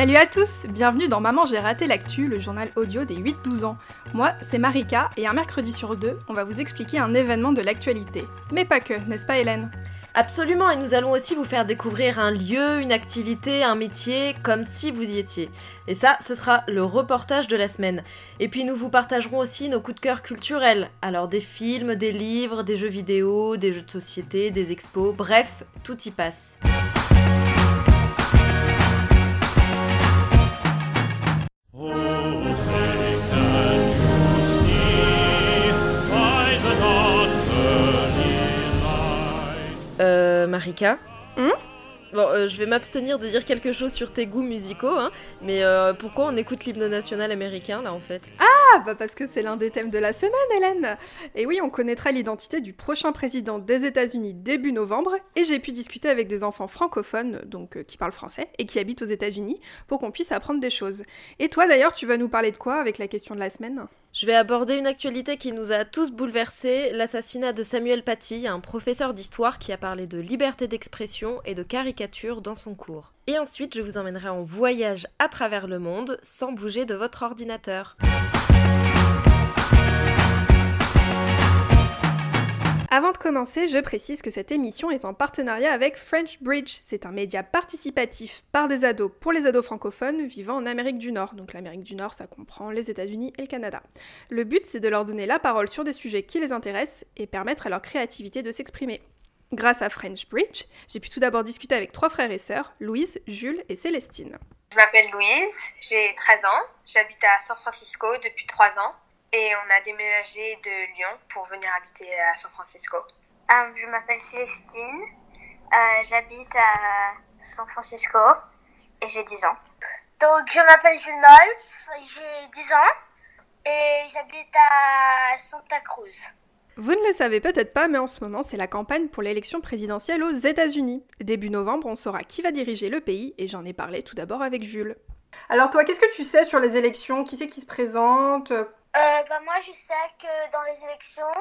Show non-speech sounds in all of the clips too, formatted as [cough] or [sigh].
Salut à tous, bienvenue dans Maman j'ai raté l'actu, le journal audio des 8-12 ans. Moi, c'est Marika et un mercredi sur deux, on va vous expliquer un événement de l'actualité. Mais pas que, n'est-ce pas Hélène? Absolument, et nous allons aussi vous faire découvrir un lieu, une activité, un métier, comme si vous y étiez. Et ça, ce sera le reportage de la semaine. Et puis nous vous partagerons aussi nos coups de cœur culturels. Alors des films, des livres, des jeux vidéo, des jeux de société, des expos, bref, tout y passe. Euh, Marika. Hmm Bon, euh, je vais m'abstenir de dire quelque chose sur tes goûts musicaux, hein, mais euh, pourquoi on écoute l'hymne national américain là en fait? Ah bah parce que c'est l'un des thèmes de la semaine Hélène Et oui, on connaîtra l'identité du prochain président des États-Unis début novembre, et j'ai pu discuter avec des enfants francophones, donc euh, qui parlent français, et qui habitent aux États-Unis, pour qu'on puisse apprendre des choses. Et toi d'ailleurs, tu vas nous parler de quoi avec la question de la semaine? Je vais aborder une actualité qui nous a tous bouleversés, l'assassinat de Samuel Paty, un professeur d'histoire qui a parlé de liberté d'expression et de caricature dans son cours. Et ensuite, je vous emmènerai en voyage à travers le monde sans bouger de votre ordinateur. Avant de commencer, je précise que cette émission est en partenariat avec French Bridge. C'est un média participatif par des ados pour les ados francophones vivant en Amérique du Nord. Donc l'Amérique du Nord, ça comprend les États-Unis et le Canada. Le but, c'est de leur donner la parole sur des sujets qui les intéressent et permettre à leur créativité de s'exprimer. Grâce à French Bridge, j'ai pu tout d'abord discuter avec trois frères et sœurs, Louise, Jules et Célestine. Je m'appelle Louise, j'ai 13 ans, j'habite à San Francisco depuis 3 ans et on a déménagé de Lyon pour venir habiter à San Francisco. Euh, je m'appelle Célestine, euh, j'habite à San Francisco et j'ai 10 ans. Donc je m'appelle Junolf, j'ai 10 ans et j'habite à Santa Cruz. Vous ne le savez peut-être pas, mais en ce moment, c'est la campagne pour l'élection présidentielle aux États-Unis. Début novembre, on saura qui va diriger le pays, et j'en ai parlé tout d'abord avec Jules. Alors toi, qu'est-ce que tu sais sur les élections? Qui c'est qui se présente? Euh, bah, moi, je sais que dans les élections,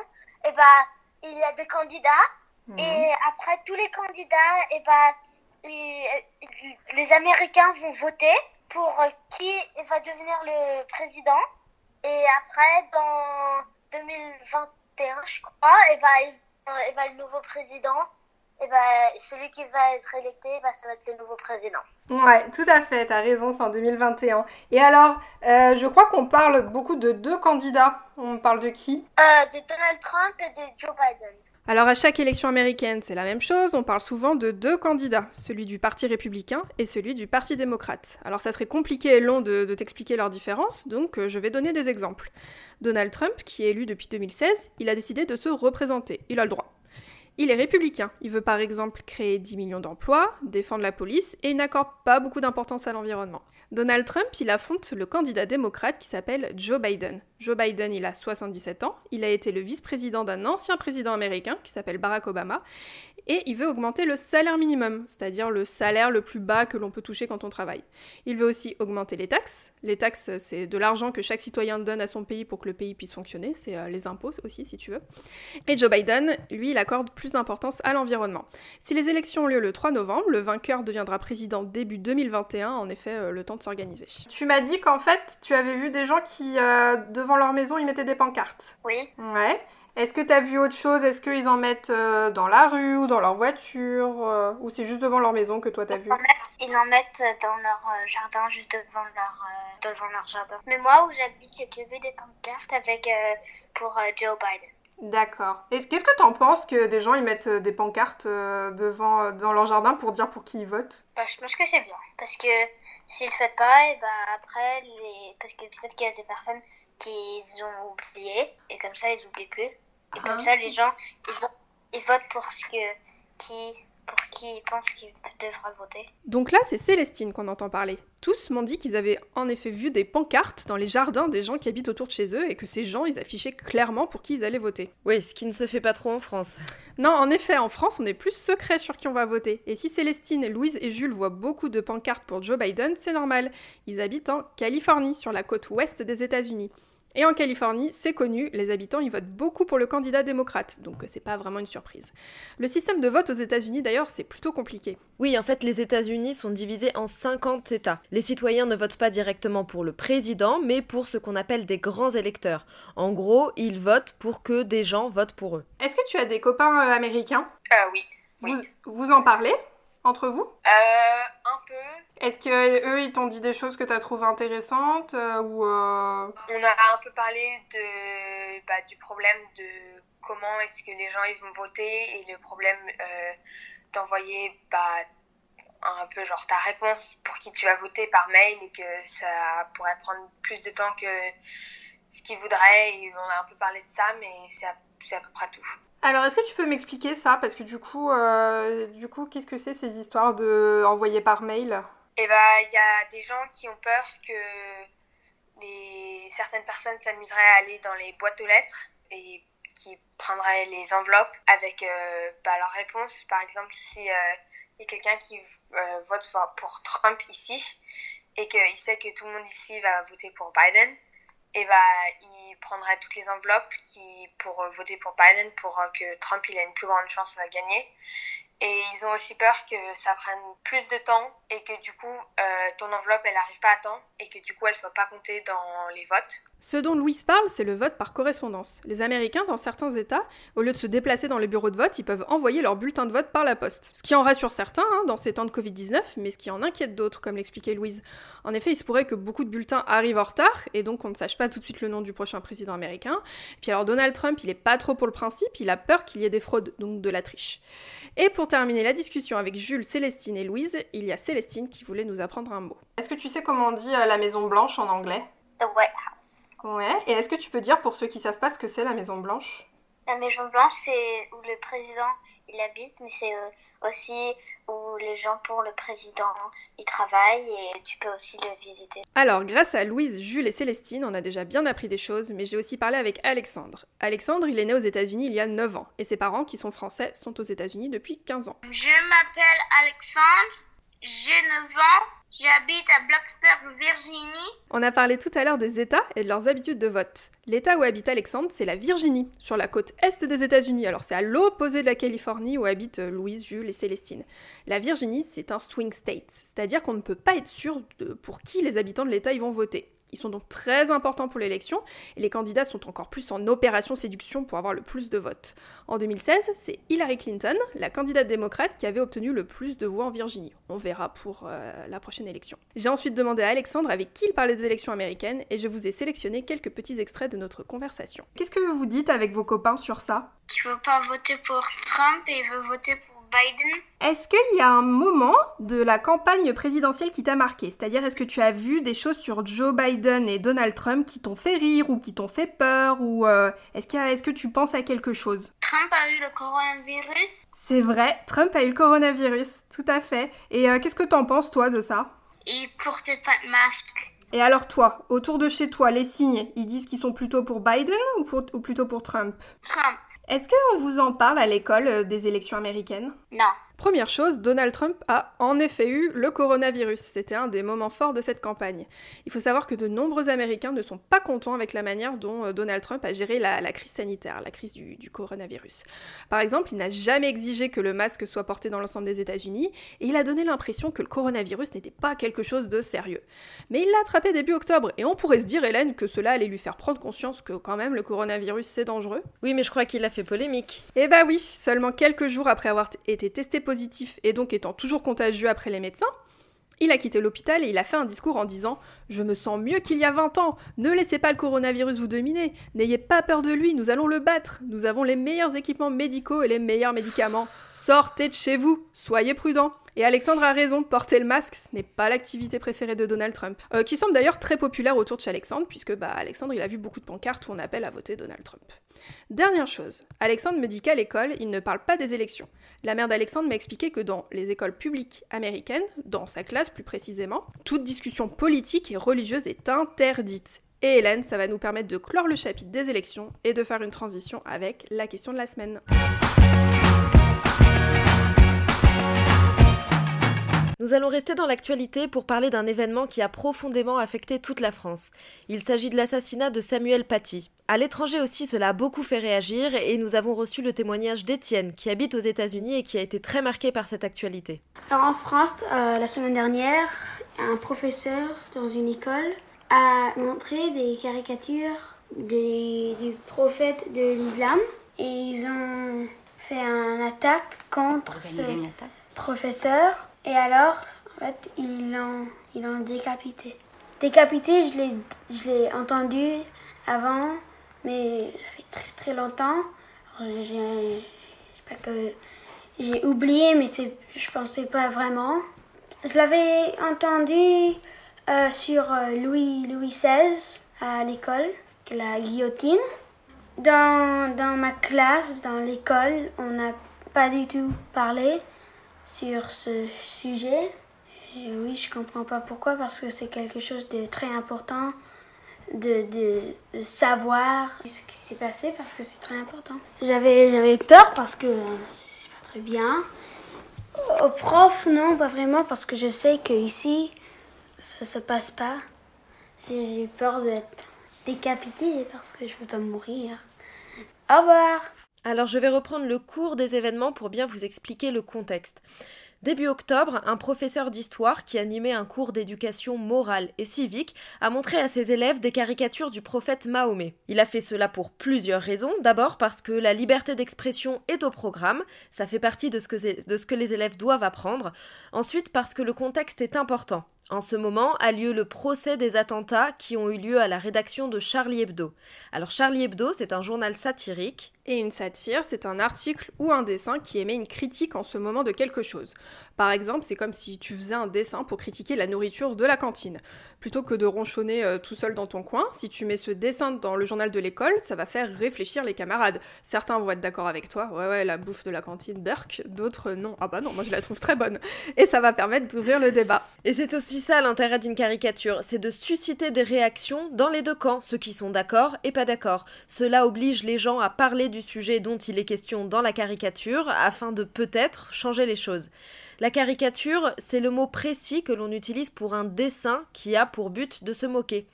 eh bah, il y a des candidats. Et après, tous les candidats, eh bah, les, les Américains vont voter pour euh, qui va devenir le président. Et après, dans 2021, je crois, et bah, il- et bah, le nouveau président, et bah, celui qui va être électé, bah, ça va être le nouveau président. Ouais, tout à fait, t'as raison, c'est en 2021. Et alors, euh, je crois qu'on parle beaucoup de deux candidats. On parle de qui? Euh, de Donald Trump et de Joe Biden. Alors à chaque élection américaine, c'est la même chose, on parle souvent de deux candidats, celui du Parti républicain et celui du Parti démocrate. Alors ça serait compliqué et long de, de t'expliquer leurs différences, donc euh, je vais donner des exemples. Donald Trump, qui est élu depuis 2016, il a décidé de se représenter, il a le droit. Il est républicain, il veut par exemple créer 10 millions d'emplois, défendre la police et il n'accorde pas beaucoup d'importance à l'environnement. Donald Trump, il affronte le candidat démocrate qui s'appelle Joe Biden. Joe Biden, il a 77 ans, il a été le vice-président d'un ancien président américain qui s'appelle Barack Obama, et il veut augmenter le salaire minimum, c'est-à-dire le salaire le plus bas que l'on peut toucher quand on travaille. Il veut aussi augmenter les taxes. Les taxes, c'est de l'argent que chaque citoyen donne à son pays pour que le pays puisse fonctionner, c'est euh, les impôts aussi si tu veux. Et Joe Biden, lui, il accorde plus d'importance à l'environnement. Si les élections ont lieu le 3 novembre, le vainqueur deviendra président début 2021, en effet, euh, le temps de s'organiser. Tu m'as dit qu'en fait, tu avais vu des gens qui, euh, devant leur maison, ils mettaient des pancartes. Oui. Ouais. Est-ce que tu as vu autre chose? Est-ce qu'ils en mettent euh, dans la rue ou dans leur voiture euh, Ou c'est juste devant leur maison que toi t'as vu? Ils en mettent- mettent dans leur euh, jardin, juste devant leur, euh, devant leur jardin. Mais moi, où j'habite, j'ai vu des pancartes avec, euh, pour euh, Joe Biden. D'accord. Et qu'est-ce que t'en penses que des gens ils mettent euh, des pancartes euh, devant euh, dans leur jardin pour dire pour qui ils votent? Bah, je pense que c'est bien. Parce que s'ils le font pas, et bah, après, les... parce que peut-être qu'il y a des personnes qui ont oublié, et comme ça, ils oublient plus. Et Ah. comme ça, les gens, ils, vo- ils votent pour ce que, qui, pour qui ils pensent qu'ils devraient voter. Donc là, c'est Célestine qu'on entend parler. Tous m'ont dit qu'ils avaient en effet vu des pancartes dans les jardins des gens qui habitent autour de chez eux et que ces gens, ils affichaient clairement pour qui ils allaient voter. Oui, ce qui ne se fait pas trop en France. Non, en effet, en France, on est plus secret sur qui on va voter. Et si Célestine, Louise et Jules voient beaucoup de pancartes pour Joe Biden, c'est normal. Ils habitent en Californie, sur la côte ouest des États-Unis. Et en Californie, c'est connu, les habitants y votent beaucoup pour le candidat démocrate, donc c'est pas vraiment une surprise. Le système de vote aux États-Unis d'ailleurs, c'est plutôt compliqué. Oui, en fait, les États-Unis sont divisés en 50 États. Les citoyens ne votent pas directement pour le président, mais pour ce qu'on appelle des grands électeurs. En gros, ils votent pour que des gens votent pour eux. Est-ce que tu as des copains euh, américains? Euh, oui. vous, Oui. vous en parlez? Entre vous? Euh, un peu. Est-ce que eux ils t'ont dit des choses que tu as trouvées intéressantes euh, ou euh, On a un peu parlé de, bah, du problème de comment est-ce que les gens ils vont voter et le problème euh, d'envoyer bah, un peu genre ta réponse pour qui tu vas voter par mail et que ça pourrait prendre plus de temps que ce qu'ils voudraient. Et on a un peu parlé de ça, mais c'est à, c'est à peu près tout. Alors, est-ce que tu peux m'expliquer ça? Parce que du coup, euh, du coup, qu'est-ce que c'est ces histoires de par mail? Et bah, il y a des gens qui ont peur que certaines personnes s'amuseraient à aller dans les boîtes aux lettres et qui prendraient les enveloppes avec euh, bah, leurs réponses. Par exemple, si il y a quelqu'un qui euh, vote pour Trump ici et qu'il sait que tout le monde ici va voter pour Biden, et bah, il prendrait toutes les enveloppes qui, pour voter pour Biden pour euh, que Trump il ait une plus grande chance de gagner. Et ils ont aussi peur que ça prenne plus de temps et que du coup euh, ton enveloppe elle arrive pas à temps et que du coup elle soit pas comptée dans les votes. Ce dont Louise parle, c'est le vote par correspondance. Les Américains, dans certains États, au lieu de se déplacer dans les bureaux de vote, ils peuvent envoyer leur bulletin de vote par la poste. Ce qui en rassure certains hein, dans ces temps de Covid-19, mais ce qui en inquiète d'autres, comme l'expliquait Louise. En effet, il se pourrait que beaucoup de bulletins arrivent en retard et donc on ne sache pas tout de suite le nom du prochain président américain. Puis alors Donald Trump, il est pas trop pour le principe, il a peur qu'il y ait des fraudes, donc de la triche. Et pour terminer la discussion avec Jules, Célestine et Louise, il y a Célestine qui voulait nous apprendre un mot. Est-ce que tu sais comment on dit euh, la Maison Blanche en anglais? The White House. Ouais, et est-ce que tu peux dire pour ceux qui savent pas ce que c'est la Maison Blanche? La Maison Blanche, c'est où le président il habite, mais c'est euh, aussi où les gens pour le président ils travaillent et tu peux aussi le visiter. Alors, grâce à Louise, Jules et Célestine, on a déjà bien appris des choses, mais j'ai aussi parlé avec Alexandre. Alexandre, il est né aux États-Unis il y a 9 ans, et ses parents, qui sont français, sont aux États-Unis depuis 15 ans. Je m'appelle Alexandre, j'ai 9 ans, j'habite à Blacksburg, Virginie. On a parlé tout à l'heure des États et de leurs habitudes de vote. L'État où habite Alexandre, c'est la Virginie, sur la côte est des États-Unis. Alors c'est à l'opposé de la Californie où habitent Louise, Jules et Célestine. La Virginie, c'est un swing state, c'est-à-dire qu'on ne peut pas être sûr pour qui les habitants de l'État y vont voter. Ils sont donc très importants pour l'élection et les candidats sont encore plus en opération séduction pour avoir le plus de votes. En 2016, c'est Hillary Clinton, la candidate démocrate, qui avait obtenu le plus de voix en Virginie. On verra pour euh, la prochaine élection. J'ai ensuite demandé à Alexandre avec qui il parlait des élections américaines et je vous ai sélectionné quelques petits extraits de notre conversation. Qu'est-ce que vous dites avec vos copains sur ça? Qui veut pas voter pour Trump et veut voter pour Biden. Est-ce qu'il y a un moment de la campagne présidentielle qui t'a marqué? C'est-à-dire, est-ce que tu as vu des choses sur Joe Biden et Donald Trump qui t'ont fait rire ou qui t'ont fait peur Ou euh, est-ce, qu'il y a- est-ce que tu penses à quelque chose? Trump a eu le coronavirus. C'est vrai, Trump a eu le coronavirus, tout à fait. Et euh, qu'est-ce que t'en penses, toi, de ça? Il portait pas de masque. Et alors, toi, autour de chez toi, les signes, ils disent qu'ils sont plutôt pour Biden ou, pour- ou plutôt pour Trump? Trump. Est-ce qu'on vous en parle à l'école euh, des élections américaines? Non. Première chose, Donald Trump a en effet eu le coronavirus. C'était un des moments forts de cette campagne. Il faut savoir que de nombreux Américains ne sont pas contents avec la manière dont euh, Donald Trump a géré la, la crise sanitaire, la crise du, du coronavirus. Par exemple, il n'a jamais exigé que le masque soit porté dans l'ensemble des États-Unis et il a donné l'impression que le coronavirus n'était pas quelque chose de sérieux. Mais il l'a attrapé début octobre et on pourrait se dire, Hélène, que cela allait lui faire prendre conscience que quand même le coronavirus c'est dangereux. Oui, mais je crois qu'il a fait polémique. Eh bah oui, seulement quelques jours après avoir été testé et donc étant toujours contagieux après les médecins, il a quitté l'hôpital et il a fait un discours en disant Je me sens mieux qu'il y a 20 ans, ne laissez pas le coronavirus vous dominer, n'ayez pas peur de lui, nous allons le battre, nous avons les meilleurs équipements médicaux et les meilleurs médicaments, sortez de chez vous, soyez prudents. Et Alexandre a raison, porter le masque, ce n'est pas l'activité préférée de Donald Trump. Euh, qui semble d'ailleurs très populaire autour de chez Alexandre, puisque bah, Alexandre il a vu beaucoup de pancartes où on appelle à voter Donald Trump. Dernière chose, Alexandre me dit qu'à l'école, il ne parle pas des élections. La mère d'Alexandre m'a expliqué que dans les écoles publiques américaines, dans sa classe plus précisément, toute discussion politique et religieuse est interdite. Et Hélène, ça va nous permettre de clore le chapitre des élections et de faire une transition avec la question de la semaine. Nous allons rester dans l'actualité pour parler d'un événement qui a profondément affecté toute la France. Il s'agit de l'assassinat de Samuel Paty. À l'étranger aussi, cela a beaucoup fait réagir et nous avons reçu le témoignage d'Étienne qui habite aux États-Unis et qui a été très marqué par cette actualité. Alors en France, euh, la semaine dernière, un professeur dans une école a montré des caricatures des, du prophète de l'islam et ils ont fait une attaque contre ce professeur et alors, en fait, ils l'ont, ils l'ont décapité. Décapité, je l'ai, je l'ai entendu avant, mais ça fait très très longtemps. j'ai, pas que j'ai oublié, mais c'est, je pensais pas vraiment. Je l'avais entendu euh, sur euh, Louis, Louis XVI à l'école, la guillotine. Dans, dans ma classe, dans l'école, on n'a pas du tout parlé sur ce sujet. Et oui, je comprends pas pourquoi, parce que c'est quelque chose de très important de, de, savoir ce qui s'est passé, parce que c'est très important. J'avais, peur parce que c'est pas très bien. Au prof, non, pas vraiment, parce que je sais qu'ici, ça se passe pas. J'ai, eu peur d'être décapitée parce que je veux pas mourir. Au revoir alors je vais reprendre le cours des événements pour bien vous expliquer le contexte. Début octobre, un professeur d'histoire qui animait un cours d'éducation morale et civique a montré à ses élèves des caricatures du prophète Mahomet. Il a fait cela pour plusieurs raisons. D'abord parce que la liberté d'expression est au programme, ça fait partie de ce, que, les élèves doivent apprendre. Ensuite parce que le contexte est important. En ce moment a lieu le procès des attentats qui ont eu lieu à la rédaction de Charlie Hebdo. Alors Charlie Hebdo, c'est un journal satirique. Et une satire, c'est un article ou un dessin qui émet une critique en ce moment de quelque chose. Par exemple, c'est comme si tu faisais un dessin pour critiquer la nourriture de la cantine. Plutôt que de ronchonner euh, tout seul dans ton coin, si tu mets ce dessin dans le journal de l'école, ça va faire réfléchir les camarades. Certains vont être d'accord avec toi, ouais ouais, la bouffe de la cantine, Burk, d'autres non, ah bah non, moi je la trouve très bonne. Et ça va permettre d'ouvrir le débat. Et c'est aussi ça l'intérêt d'une caricature, c'est de susciter des réactions dans les deux camps, ceux qui sont d'accord et pas d'accord. Cela oblige les gens à parler sujet dont il est question dans la caricature afin de peut-être changer les choses. La caricature, c'est le mot précis que l'on utilise pour un dessin qui a pour but de se moquer.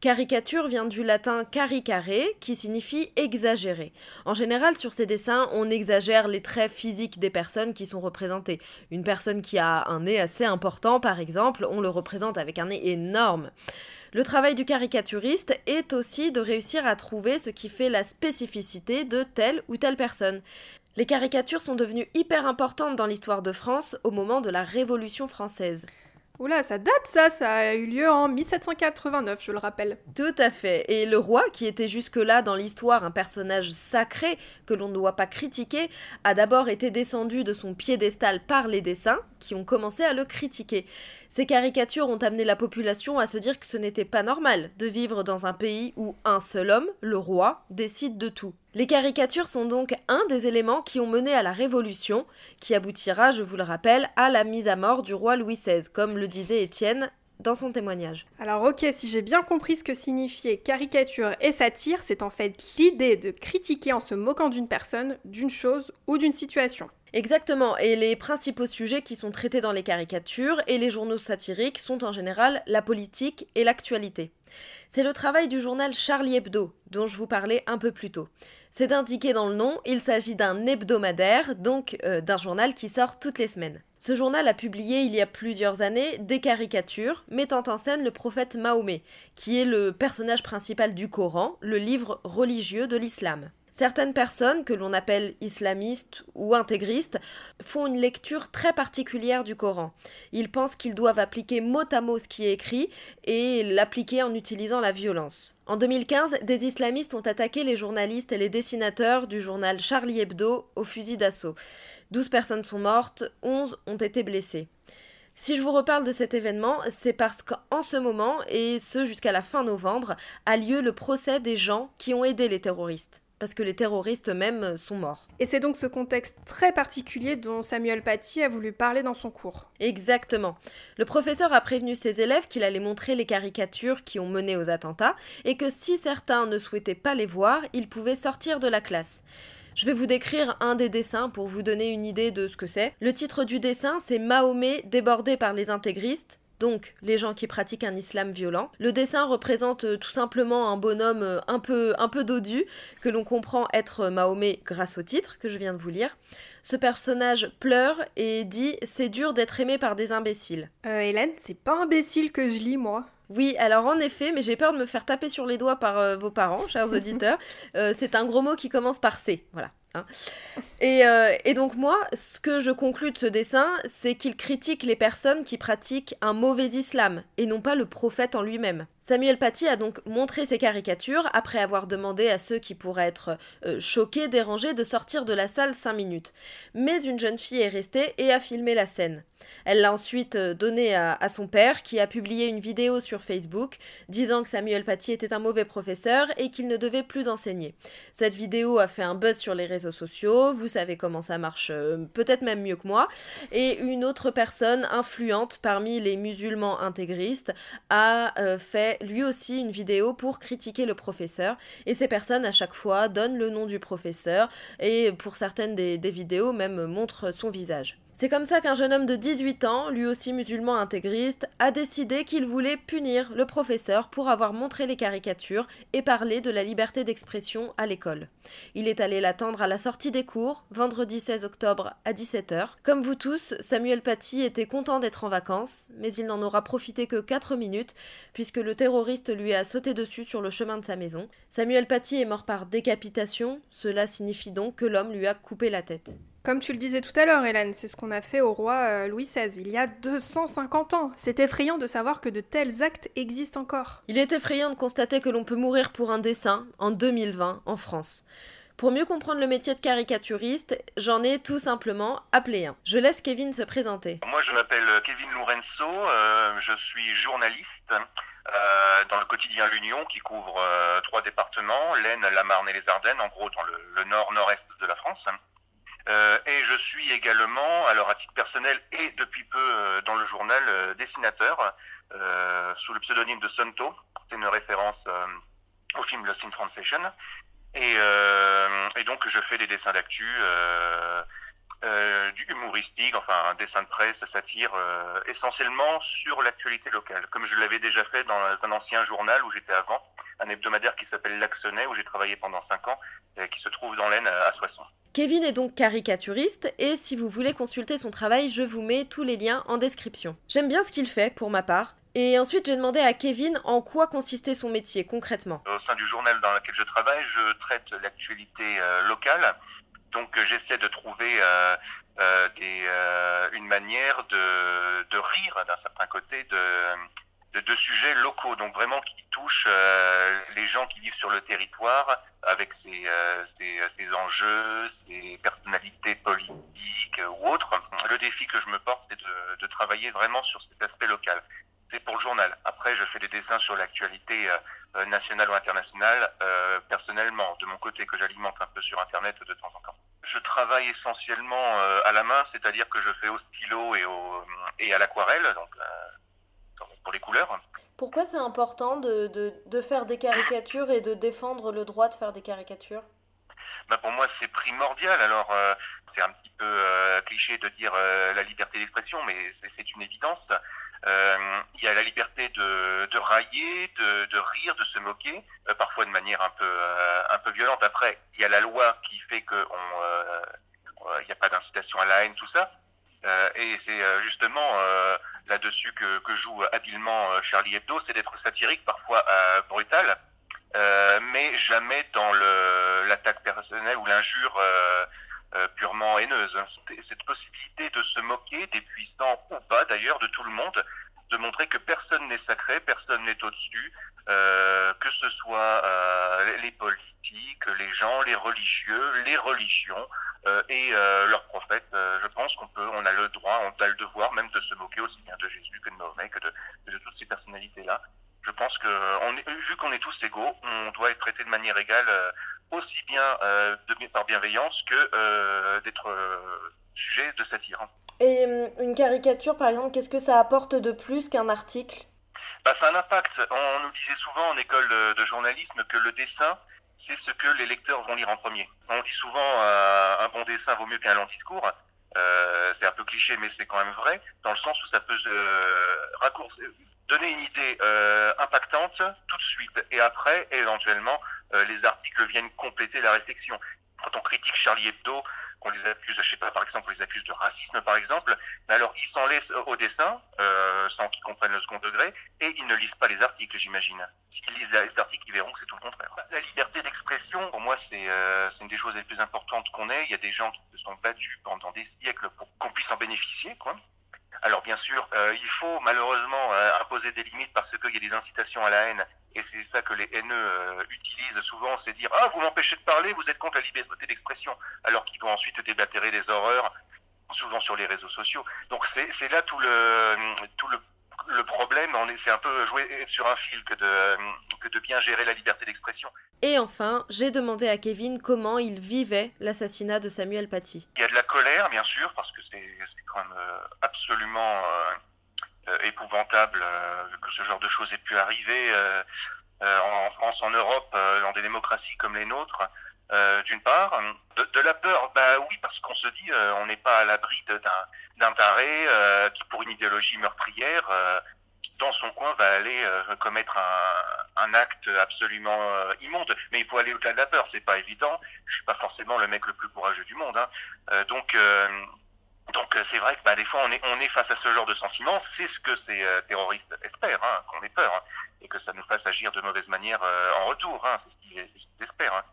Caricature vient du latin caricare, qui signifie exagérer. En général, sur ces dessins, on exagère les traits physiques des personnes qui sont représentées. Une personne qui a un nez assez important, par exemple, on le représente avec un nez énorme. Le travail du caricaturiste est aussi de réussir à trouver ce qui fait la spécificité de telle ou telle personne. Les caricatures sont devenues hyper importantes dans l'histoire de France au moment de la Révolution française. Oula, ça date ça, ça a eu lieu en 1789, je le rappelle. Tout à fait. Et le roi, qui était jusque-là dans l'histoire un personnage sacré que l'on ne doit pas critiquer, a d'abord été descendu de son piédestal par les dessins, qui ont commencé à le critiquer. Ces caricatures ont amené la population à se dire que ce n'était pas normal de vivre dans un pays où un seul homme, le roi, décide de tout. Les caricatures sont donc un des éléments qui ont mené à la Révolution, qui aboutira, je vous le rappelle, à la mise à mort du roi Louis XVI, comme le disait Étienne dans son témoignage. Alors ok, si j'ai bien compris ce que signifiait caricature et satire, c'est en fait l'idée de critiquer en se moquant d'une personne, d'une chose ou d'une situation. Exactement, et les principaux sujets qui sont traités dans les caricatures et les journaux satiriques sont en général la politique et l'actualité. C'est le travail du journal Charlie Hebdo, dont je vous parlais un peu plus tôt. C'est indiqué dans le nom, il s'agit d'un hebdomadaire, donc euh, d'un journal qui sort toutes les semaines. Ce journal a publié il y a plusieurs années des caricatures mettant en scène le prophète Mahomet, qui est le personnage principal du Coran, le livre religieux de l'islam. Certaines personnes, que l'on appelle islamistes ou intégristes, font une lecture très particulière du Coran. Ils pensent qu'ils doivent appliquer mot à mot ce qui est écrit et l'appliquer en utilisant la violence. En 2015, des islamistes ont attaqué les journalistes et les dessinateurs du journal Charlie Hebdo au fusil d'assaut. 12 personnes sont mortes, 11 ont été blessées. Si je vous reparle de cet événement, c'est parce qu'en ce moment, et ce jusqu'à la fin novembre, a lieu le procès des gens qui ont aidé les terroristes parce que les terroristes eux-mêmes sont morts. Et c'est donc ce contexte très particulier dont Samuel Paty a voulu parler dans son cours. Exactement. Le professeur a prévenu ses élèves qu'il allait montrer les caricatures qui ont mené aux attentats et que si certains ne souhaitaient pas les voir, ils pouvaient sortir de la classe. Je vais vous décrire un des dessins pour vous donner une idée de ce que c'est. Le titre du dessin, c'est Mahomet débordé par les intégristes donc les gens qui pratiquent un islam violent. Le dessin représente euh, tout simplement un bonhomme euh, un peu, un peu dodu, que l'on comprend être Mahomet grâce au titre que je viens de vous lire. Ce personnage pleure et dit C'est dur d'être aimé par des imbéciles. Euh, Hélène, c'est pas imbécile que je lis, moi. Oui, alors en effet, mais j'ai peur de me faire taper sur les doigts par euh, vos parents, chers [laughs] auditeurs. c'est un gros mot qui commence par C. Voilà. Hein. Euh, et, donc moi, ce que je conclus de ce dessin, c'est qu'il critique les personnes qui pratiquent un mauvais islam, et non pas le prophète en lui-même. Samuel Paty a donc montré ces caricatures après avoir demandé à ceux qui pourraient être euh, choqués, dérangés, de sortir de la salle cinq minutes. Mais une jeune fille est restée et a filmé la scène. Elle l'a ensuite euh, donnée à, son père, qui a publié une vidéo sur Facebook disant que Samuel Paty était un mauvais professeur et qu'il ne devait plus enseigner. Cette vidéo a fait un buzz sur les réseaux sociaux, vous savez comment ça marche, euh, peut-être même mieux que moi, et une autre personne influente parmi les musulmans intégristes a fait lui aussi une vidéo pour critiquer le professeur. Et ces personnes, à chaque fois, donnent le nom du professeur et pour certaines des, des vidéos, même montrent son visage. C'est comme ça qu'un jeune homme de 18 ans, lui aussi musulman intégriste, a décidé qu'il voulait punir le professeur pour avoir montré les caricatures et parlé de la liberté d'expression à l'école. Il est allé l'attendre à la sortie des cours, vendredi 16 octobre à 17h. Comme vous tous, Samuel Paty était content d'être en vacances, mais il n'en aura profité que 4 minutes, puisque le terroriste lui a sauté dessus sur le chemin de sa maison. Samuel Paty est mort par décapitation, cela signifie donc que l'homme lui a coupé la tête. Comme tu le disais tout à l'heure, Hélène, c'est ce qu'on a fait au roi euh, Louis XVI il y a 250 ans. C'est effrayant de savoir que de tels actes existent encore. Il est effrayant de constater que l'on peut mourir pour un dessin en 2020 en France. Pour mieux comprendre le métier de caricaturiste, j'en ai tout simplement appelé un. Je laisse Kevin se présenter. Moi, je m'appelle Kevin Lorenzo, euh, je suis journaliste euh, dans le quotidien L'Union qui couvre trois départements, l'Aisne, la Marne et les Ardennes, en gros dans le nord-nord-est de la France. Euh, et je suis également, alors à titre personnel et depuis peu euh, dans le journal, euh, dessinateur sous le pseudonyme de Sonto. C'est une référence au film Lost in Translation. Et, donc je fais des dessins d'actu, du humoristique, enfin un dessin de presse, satire, essentiellement sur l'actualité locale, comme je l'avais déjà fait dans un ancien journal où j'étais avant, un hebdomadaire qui s'appelle L'Axonnet, où j'ai travaillé pendant 5 ans, qui se trouve dans l'Aisne à Soissons. Kevin est donc caricaturiste et si vous voulez consulter son travail, je vous mets tous les liens en description. J'aime bien ce qu'il fait pour ma part. Et ensuite, j'ai demandé à Kevin en quoi consistait son métier concrètement. Au sein du journal dans lequel je travaille, je traite l'actualité euh, locale. Donc, euh, j'essaie de trouver euh, une manière de, rire d'un certain côté de, sujets locaux, donc vraiment qui touchent euh, les gens qui vivent sur le territoire avec ses, euh, ses, enjeux, ses personnalités politiques ou autres. Le défi que je me porte, c'est de travailler vraiment sur cet aspect local. C'est pour le journal. Après, je fais des dessins sur l'actualité euh, nationale ou internationale personnellement, de mon côté, que j'alimente un peu sur Internet de temps en temps. Je travaille essentiellement à la main, c'est-à-dire que je fais au stylo et, au, et à l'aquarelle, donc pour les couleurs. Pourquoi c'est important de, de, de, faire des caricatures et de défendre le droit de faire des caricatures? Bah pour moi, c'est primordial. Alors, euh, c'est un petit peu euh, cliché de dire euh, la liberté d'expression, mais c'est une évidence. Il y a la liberté de, railler, de, rire, de se moquer, parfois de manière un peu, un peu violente. Après, il y a la loi qui fait qu'il n'y a pas d'incitation à la haine, tout ça. et c'est justement là-dessus que, joue habilement euh, Charlie Hebdo, c'est d'être satirique, parfois euh, brutal, euh, mais jamais dans l'attaque personnelle ou l'injure euh, euh, purement haineuse. Cette possibilité de se moquer des puissants ou pas d'ailleurs, de tout le monde, de montrer que personne n'est sacré, personne n'est au-dessus, que ce soit les politiques, les gens, les religieux, les religions, euh, et euh, leurs prophètes. Euh, je pense qu'on peut, on a le droit, on a le devoir même de se moquer aussi bien de Jésus que de Mahomet, que de, de toutes ces personnalités-là. Je pense que, on est, vu qu'on est tous égaux, on doit être traité de manière égale, aussi bien de, par bienveillance que d'être sujet de satire. Et une caricature, par exemple, qu'est-ce que ça apporte de plus qu'un article? Bah, a un impact. On nous disait souvent en école de, de journalisme que le dessin, c'est ce que les lecteurs vont lire en premier. On dit souvent euh, un bon dessin vaut mieux qu'un long discours. Euh, c'est un peu cliché, mais c'est quand même vrai, dans le sens où ça peut euh, raccourcir, donner une idée euh, impactante tout de suite, et après, éventuellement, euh, les articles viennent compléter la réflexion. Quand on critique Charlie Hebdo, qu'on les accuse, je sais pas, par exemple, on les accuse de racisme, par exemple, mais alors ils s'en laissent au dessin, euh, sans qu'ils comprennent le second degré, et ils ne lisent pas les articles, j'imagine. S'ils lisent les articles, ils verront que c'est tout le contraire. La liberté d'expression, pour moi, c'est euh, c'est une des choses les plus importantes qu'on ait. Il y a des gens qui se sont battus pendant des siècles pour qu'on puisse en bénéficier, quoi. Alors bien sûr, euh, il faut malheureusement euh, imposer des limites parce qu'il y a des incitations à la haine et c'est ça que les haineux euh, utilisent souvent, c'est dire ah vous m'empêchez de parler, vous êtes contre la liberté d'expression, alors qu'ils vont ensuite débatérer des horreurs, souvent sur les réseaux sociaux. Donc c'est là tout le tout le le problème, c'est un peu jouer sur un fil que de, que de bien gérer la liberté d'expression. Et enfin, j'ai demandé à Kevin comment il vivait l'assassinat de Samuel Paty. Il y a de la colère, bien sûr, parce que euh, absolument euh, euh, épouvantable que ce genre de choses ait pu arriver en, France, en Europe, dans des démocraties comme les nôtres. D'une part, de, la peur, bah oui, parce qu'on se dit, on n'est pas à l'abri d'un taré qui, pour une idéologie meurtrière, dans son coin, va aller commettre un, acte absolument immonde. Mais il faut aller au-delà de la peur, c'est pas évident. Je suis pas forcément le mec le plus courageux du monde, hein. Donc. Donc euh, c'est vrai que bah, des fois on est, on est face à ce genre de sentiments, c'est ce que ces euh, terroristes espèrent, hein, qu'on ait peur, hein, et que ça nous fasse agir de mauvaise manière euh, en retour, hein, c'est ce qu'ils espèrent. hein.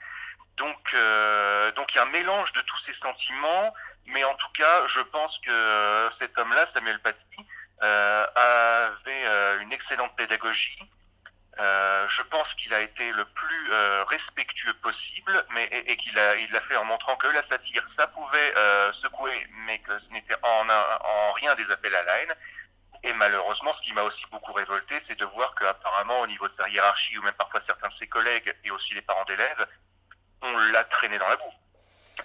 Donc euh, donc il y a un mélange de tous ces sentiments, mais en tout cas je pense que euh, cet homme-là, Samuel Paty, euh, avait une excellente pédagogie. Euh, je pense qu'il a été le plus euh, respectueux possible, mais et, et qu'il a, il l'a fait en montrant que la satire, ça pouvait euh, secouer, mais que ce n'était en, en rien des appels à la haine. Et malheureusement, ce qui m'a aussi beaucoup révolté, c'est de voir qu'apparemment, au niveau de sa hiérarchie, ou même parfois certains de ses collègues, et aussi les parents d'élèves, on l'a traîné dans la boue.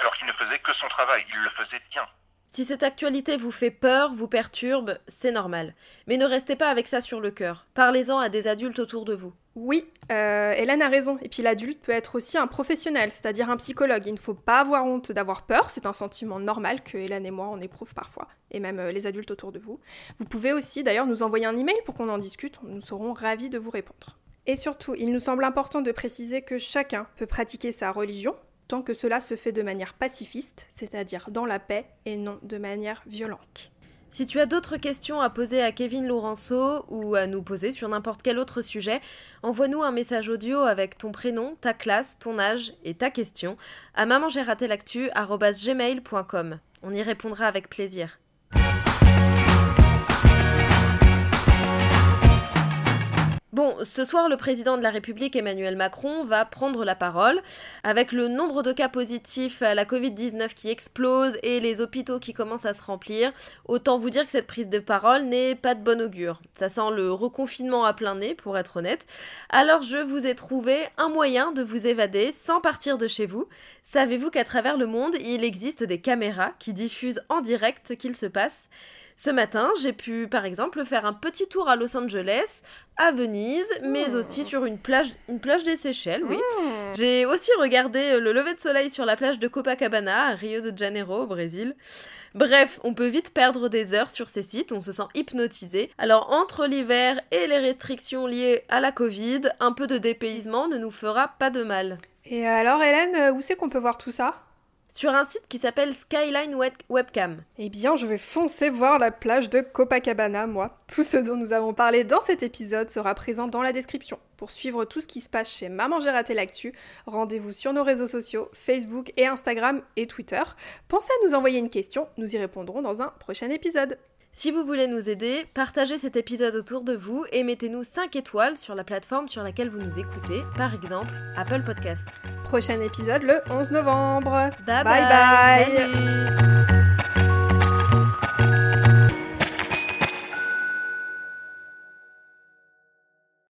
Alors qu'il ne faisait que son travail, il le faisait bien. Si cette actualité vous fait peur, vous perturbe, c'est normal. Mais ne restez pas avec ça sur le cœur. Parlez-en à des adultes autour de vous. Oui, euh, Hélène a raison. Et puis l'adulte peut être aussi un professionnel, c'est-à-dire un psychologue. Il ne faut pas avoir honte d'avoir peur, c'est un sentiment normal que Hélène et moi on éprouve parfois, et même euh, les adultes autour de vous. Vous pouvez aussi d'ailleurs nous envoyer un email pour qu'on en discute, nous serons ravis de vous répondre. Et surtout, il nous semble important de préciser que chacun peut pratiquer sa religion, tant que cela se fait de manière pacifiste, c'est-à-dire dans la paix et non de manière violente. Si tu as d'autres questions à poser à Kevin Laurenceau ou à nous poser sur n'importe quel autre sujet, envoie-nous un message audio avec ton prénom, ta classe, ton âge et ta question à mamangératelactu.gmail.com. On y répondra avec plaisir. Bon, ce soir, le président de la République, Emmanuel Macron, va prendre la parole. Avec le nombre de cas positifs à la Covid-19 qui explose et les hôpitaux qui commencent à se remplir, autant vous dire que cette prise de parole n'est pas de bon augure. Ça sent le reconfinement à plein nez, pour être honnête. Alors je vous ai trouvé un moyen de vous évader sans partir de chez vous. Savez-vous qu'à travers le monde, il existe des caméras qui diffusent en direct ce qu'il se passe ce matin, j'ai pu par exemple faire un petit tour à Los Angeles, à Venise, mais aussi sur une plage, une plage des Seychelles, oui. J'ai aussi regardé le lever de soleil sur la plage de Copacabana, à Rio de Janeiro, au Brésil. Bref, on peut vite perdre des heures sur ces sites, on se sent hypnotisé. Alors entre l'hiver et les restrictions liées à la Covid, un peu de dépaysement ne nous fera pas de mal. Et alors Hélène, euh, où c'est qu'on peut voir tout ça? Sur un site qui s'appelle Skyline Web- Webcam. Eh bien, je vais foncer voir la plage de Copacabana, moi. Tout ce dont nous avons parlé dans cet épisode sera présent dans la description. Pour suivre tout ce qui se passe chez Maman J'ai l'actu, rendez-vous sur nos réseaux sociaux, Facebook et Instagram et Twitter. Pensez à nous envoyer une question, nous y répondrons dans un prochain épisode. Si vous voulez nous aider, partagez cet épisode autour de vous et mettez-nous 5 étoiles sur la plateforme sur laquelle vous nous écoutez, par exemple Apple Podcast. Prochain épisode le 11 novembre. Bye Bye bye. Salut